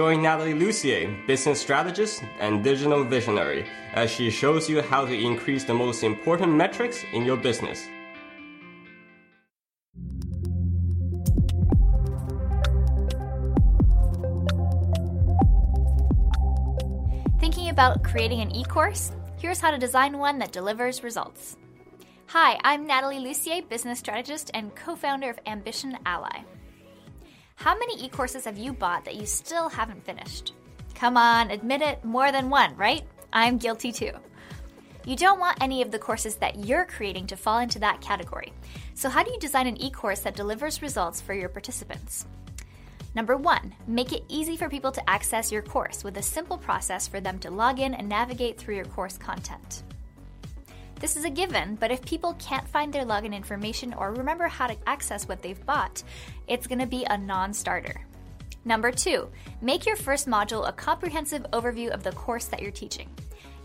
Join Natalie Lussier, business strategist and digital visionary, as she shows you how to increase the most important metrics in your business. Thinking about creating an e course? Here's how to design one that delivers results. Hi, I'm Natalie Lussier, business strategist and co founder of Ambition Ally. How many e courses have you bought that you still haven't finished? Come on, admit it, more than one, right? I'm guilty too. You don't want any of the courses that you're creating to fall into that category. So, how do you design an e course that delivers results for your participants? Number one, make it easy for people to access your course with a simple process for them to log in and navigate through your course content. This is a given, but if people can't find their login information or remember how to access what they've bought, it's going to be a non starter. Number two, make your first module a comprehensive overview of the course that you're teaching.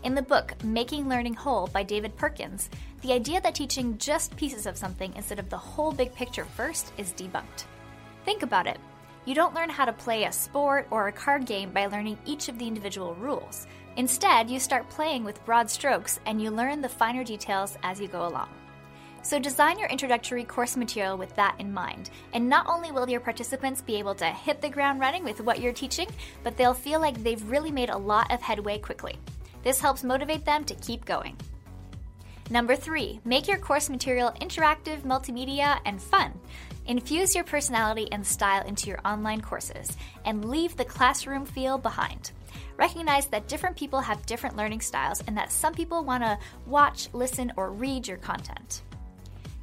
In the book Making Learning Whole by David Perkins, the idea that teaching just pieces of something instead of the whole big picture first is debunked. Think about it. You don't learn how to play a sport or a card game by learning each of the individual rules. Instead, you start playing with broad strokes and you learn the finer details as you go along. So, design your introductory course material with that in mind. And not only will your participants be able to hit the ground running with what you're teaching, but they'll feel like they've really made a lot of headway quickly. This helps motivate them to keep going. Number three, make your course material interactive, multimedia, and fun. Infuse your personality and style into your online courses and leave the classroom feel behind. Recognize that different people have different learning styles and that some people want to watch, listen, or read your content.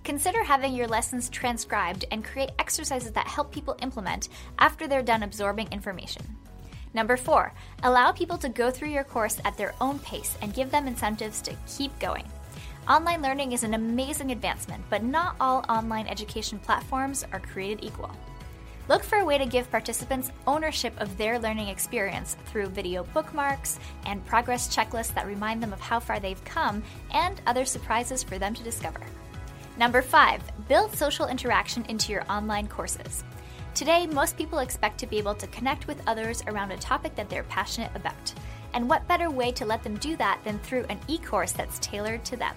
Consider having your lessons transcribed and create exercises that help people implement after they're done absorbing information. Number four, allow people to go through your course at their own pace and give them incentives to keep going. Online learning is an amazing advancement, but not all online education platforms are created equal. Look for a way to give participants ownership of their learning experience through video bookmarks and progress checklists that remind them of how far they've come and other surprises for them to discover. Number five, build social interaction into your online courses. Today, most people expect to be able to connect with others around a topic that they're passionate about. And what better way to let them do that than through an e course that's tailored to them?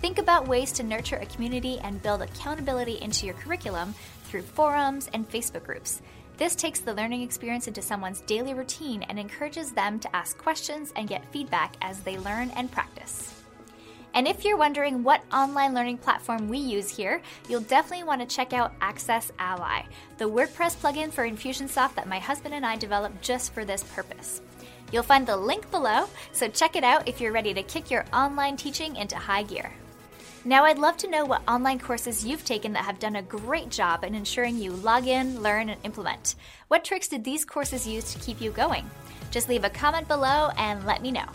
Think about ways to nurture a community and build accountability into your curriculum through forums and Facebook groups. This takes the learning experience into someone's daily routine and encourages them to ask questions and get feedback as they learn and practice. And if you're wondering what online learning platform we use here, you'll definitely want to check out Access Ally, the WordPress plugin for Infusionsoft that my husband and I developed just for this purpose. You'll find the link below, so check it out if you're ready to kick your online teaching into high gear. Now, I'd love to know what online courses you've taken that have done a great job in ensuring you log in, learn, and implement. What tricks did these courses use to keep you going? Just leave a comment below and let me know.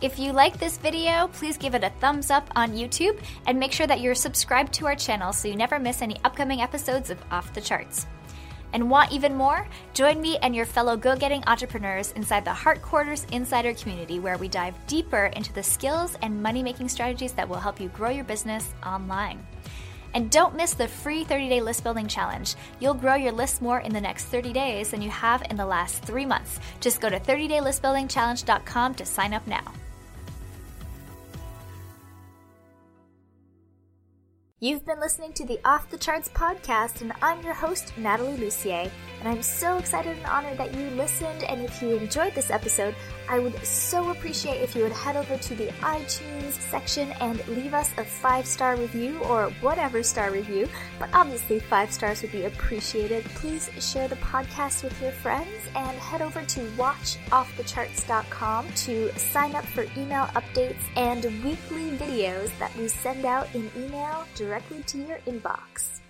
If you like this video, please give it a thumbs up on YouTube and make sure that you're subscribed to our channel so you never miss any upcoming episodes of Off the Charts. And want even more? Join me and your fellow go getting entrepreneurs inside the Heart Quarters Insider community, where we dive deeper into the skills and money making strategies that will help you grow your business online. And don't miss the free 30 day list building challenge. You'll grow your list more in the next 30 days than you have in the last three months. Just go to 30daylistbuildingchallenge.com to sign up now. You've been listening to the Off the Charts podcast, and I'm your host, Natalie Lussier. And I'm so excited and honored that you listened. And if you enjoyed this episode, I would so appreciate if you would head over to the iTunes section and leave us a five star review or whatever star review. But obviously, five stars would be appreciated. Please share the podcast with your friends and head over to watchoffthecharts.com to sign up for email updates and weekly videos that we send out in email directly to your inbox.